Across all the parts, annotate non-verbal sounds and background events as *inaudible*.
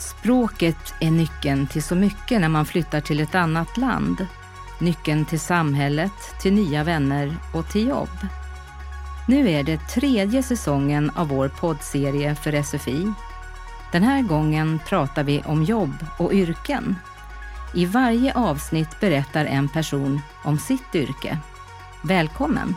Språket är nyckeln till så mycket när man flyttar till ett annat land. Nyckeln till samhället, till nya vänner och till jobb. Nu är det tredje säsongen av vår poddserie för SFI. Den här gången pratar vi om jobb och yrken. I varje avsnitt berättar en person om sitt yrke. Välkommen!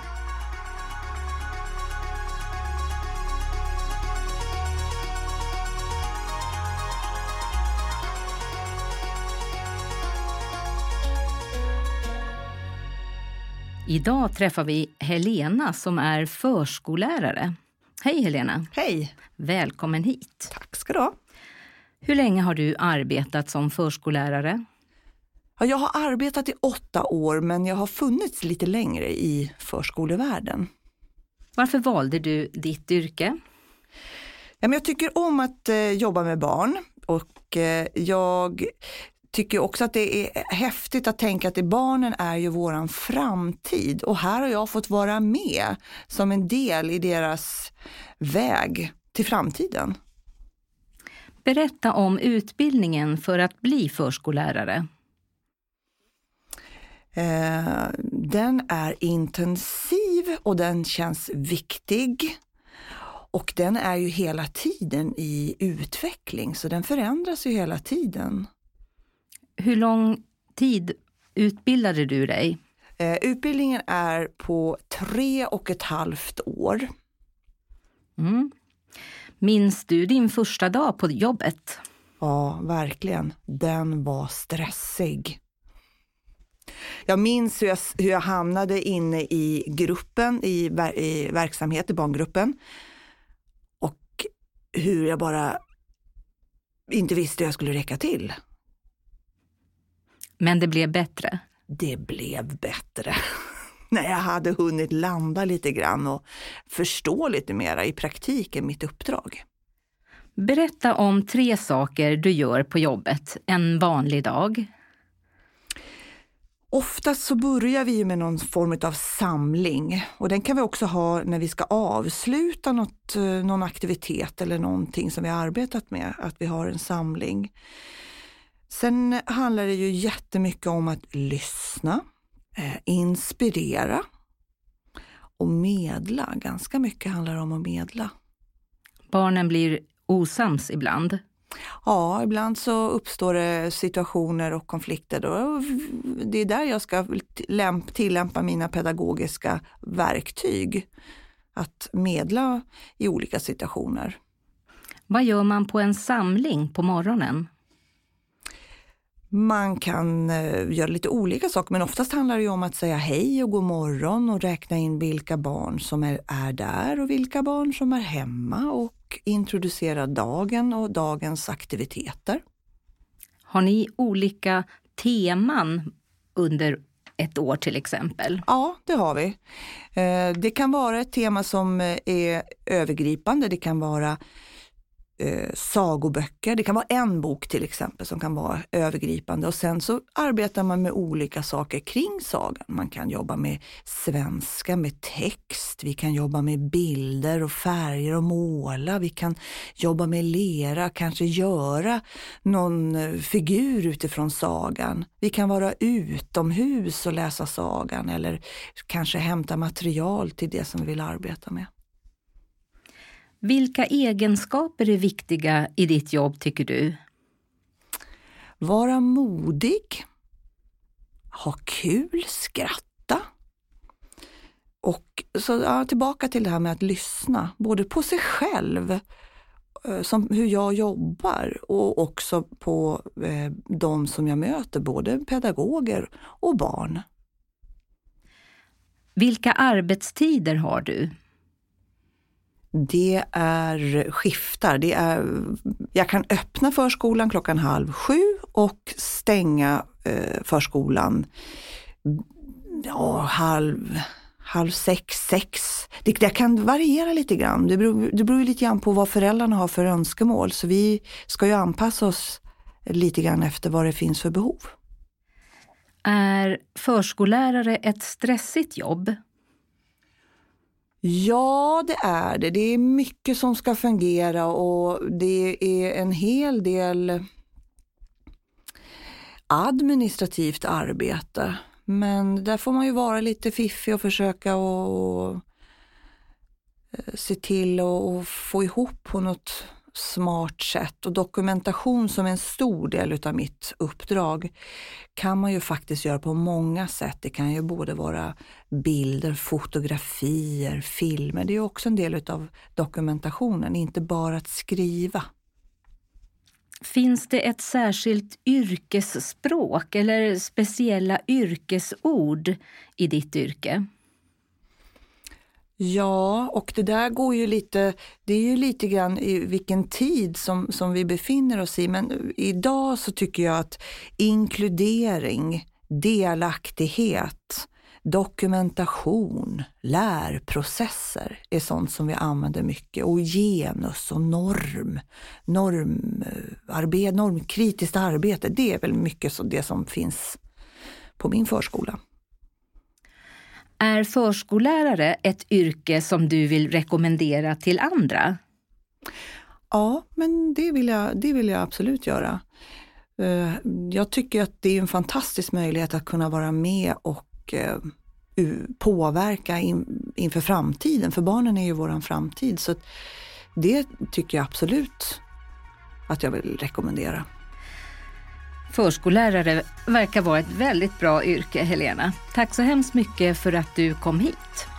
Idag träffar vi Helena som är förskollärare. Hej Helena! Hej! Välkommen hit! Tack ska du ha. Hur länge har du arbetat som förskollärare? Ja, jag har arbetat i åtta år men jag har funnits lite längre i förskolevärlden. Varför valde du ditt yrke? Ja, men jag tycker om att eh, jobba med barn och eh, jag tycker också att det är häftigt att tänka att det, barnen är ju våran framtid och här har jag fått vara med som en del i deras väg till framtiden. Berätta om utbildningen för att bli förskollärare. Eh, den är intensiv och den känns viktig. Och den är ju hela tiden i utveckling, så den förändras ju hela tiden. Hur lång tid utbildade du dig? Eh, utbildningen är på tre och ett halvt år. Mm. Minns du din första dag på jobbet? Ja, verkligen. Den var stressig. Jag minns hur jag, hur jag hamnade inne i gruppen, i, i verksamhet, i barngruppen. Och hur jag bara inte visste hur jag skulle räcka till. Men det blev bättre? Det blev bättre. *laughs* När jag hade hunnit landa lite grann och förstå lite mera i praktiken mitt uppdrag. Berätta om tre saker du gör på jobbet en vanlig dag. Oftast så börjar vi med någon form av samling och den kan vi också ha när vi ska avsluta något, eh, någon aktivitet eller någonting som vi arbetat med, att vi har en samling. Sen handlar det ju jättemycket om att lyssna, eh, inspirera och medla. Ganska mycket handlar om att medla. Barnen blir osams ibland. Ja, ibland så uppstår det situationer och konflikter. Då. Det är där jag ska tillämpa mina pedagogiska verktyg. Att medla i olika situationer. Vad gör man på en samling på morgonen? Man kan uh, göra lite olika saker men oftast handlar det om att säga hej och god morgon och räkna in vilka barn som är, är där och vilka barn som är hemma och introducera dagen och dagens aktiviteter. Har ni olika teman under ett år till exempel? Ja, det har vi. Uh, det kan vara ett tema som är övergripande. Det kan vara eh, sagoböcker. Det kan vara en bok till exempel som kan vara övergripande och sen så arbetar man med olika saker kring sagan. Man kan jobba med svenska, med text, vi kan jobba med bilder och färger och måla, vi kan jobba med lera, kanske göra någon eh, figur utifrån sagan. Vi kan vara utomhus och läsa sagan eller kanske hämta material till det som vi vill arbeta med. Vilka egenskaper är viktiga i ditt jobb tycker du? Vara modig, ha kul, skratta. Och så ja, tillbaka till det här med att lyssna, både på sig själv, eh, som hur jag jobbar och också på eh, de som jag möter, både pedagoger och barn. Vilka arbetstider har du? Det är skiftar. Det är, jag kan öppna förskolan klockan halv sju och stänga eh, förskolan ja, halv, halv sex, sex. Det, det kan variera lite grann. Det beror, det beror lite grann på vad föräldrarna har för önskemål. Så vi ska ju anpassa oss lite grann efter vad det finns för behov. Är förskollärare ett stressigt jobb? Ja, det är det. Det är mycket som ska fungera och det är en hel del administrativt arbete. Men där får man ju vara lite fiffig och försöka och eh, se till att få ihop på något smart sätt och dokumentation som är en stor del av mitt uppdrag kan man ju faktiskt göra på många sätt. Det kan ju både vara bilder, fotografier, filmer. Det är också en del av dokumentationen, inte bara att skriva. Finns det ett särskilt yrkesspråk eller speciella yrkesord i ditt yrke? Ja, och det där går ju lite, det är ju lite grann i vilken tid som, som vi befinner oss i. Men idag så tycker jag att inkludering, delaktighet, dokumentation, lärprocesser är sånt som vi använder mycket. Och genus och norm, normarbete, eh, normkritiskt arbete, det är väl mycket så det som finns på min förskola. Är förskollärare ett yrke som du vill rekommendera till andra? Ja, men det vill jag, det vill jag absolut göra. Eh, jag tycker att det är en fantastisk möjlighet att kunna vara med och eh, påverka påverka inför framtiden, för barnen är ju våran framtid. Så det tycker jag absolut att jag vill rekommendera. Förskollärare verkar vara ett väldigt bra yrke, Helena. Tack så hemskt mycket för att du kom hit.